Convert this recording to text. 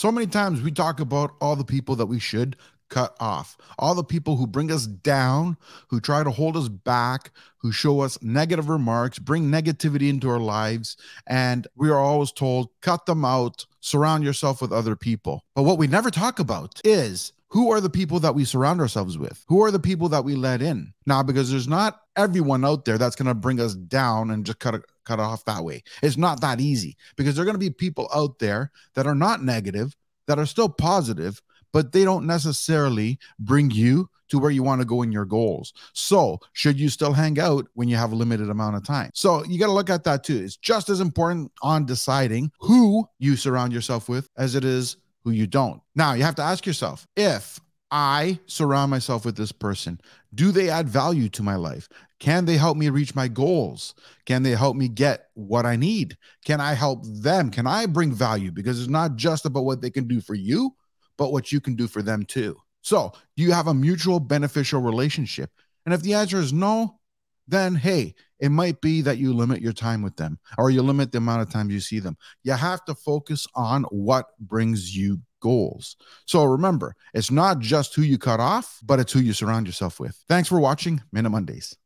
So many times we talk about all the people that we should cut off, all the people who bring us down, who try to hold us back, who show us negative remarks, bring negativity into our lives. And we are always told, cut them out, surround yourself with other people. But what we never talk about is who are the people that we surround ourselves with? Who are the people that we let in? Now, because there's not everyone out there that's going to bring us down and just cut cut off that way. It's not that easy because there are going to be people out there that are not negative, that are still positive, but they don't necessarily bring you to where you want to go in your goals. So, should you still hang out when you have a limited amount of time? So, you got to look at that too. It's just as important on deciding who you surround yourself with as it is who you don't. Now, you have to ask yourself if I surround myself with this person, do they add value to my life? Can they help me reach my goals? Can they help me get what I need? Can I help them? Can I bring value? Because it's not just about what they can do for you, but what you can do for them too. So, do you have a mutual beneficial relationship? And if the answer is no, then hey, it might be that you limit your time with them or you limit the amount of times you see them. You have to focus on what brings you goals. So remember, it's not just who you cut off, but it's who you surround yourself with. Thanks for watching Minute Mondays.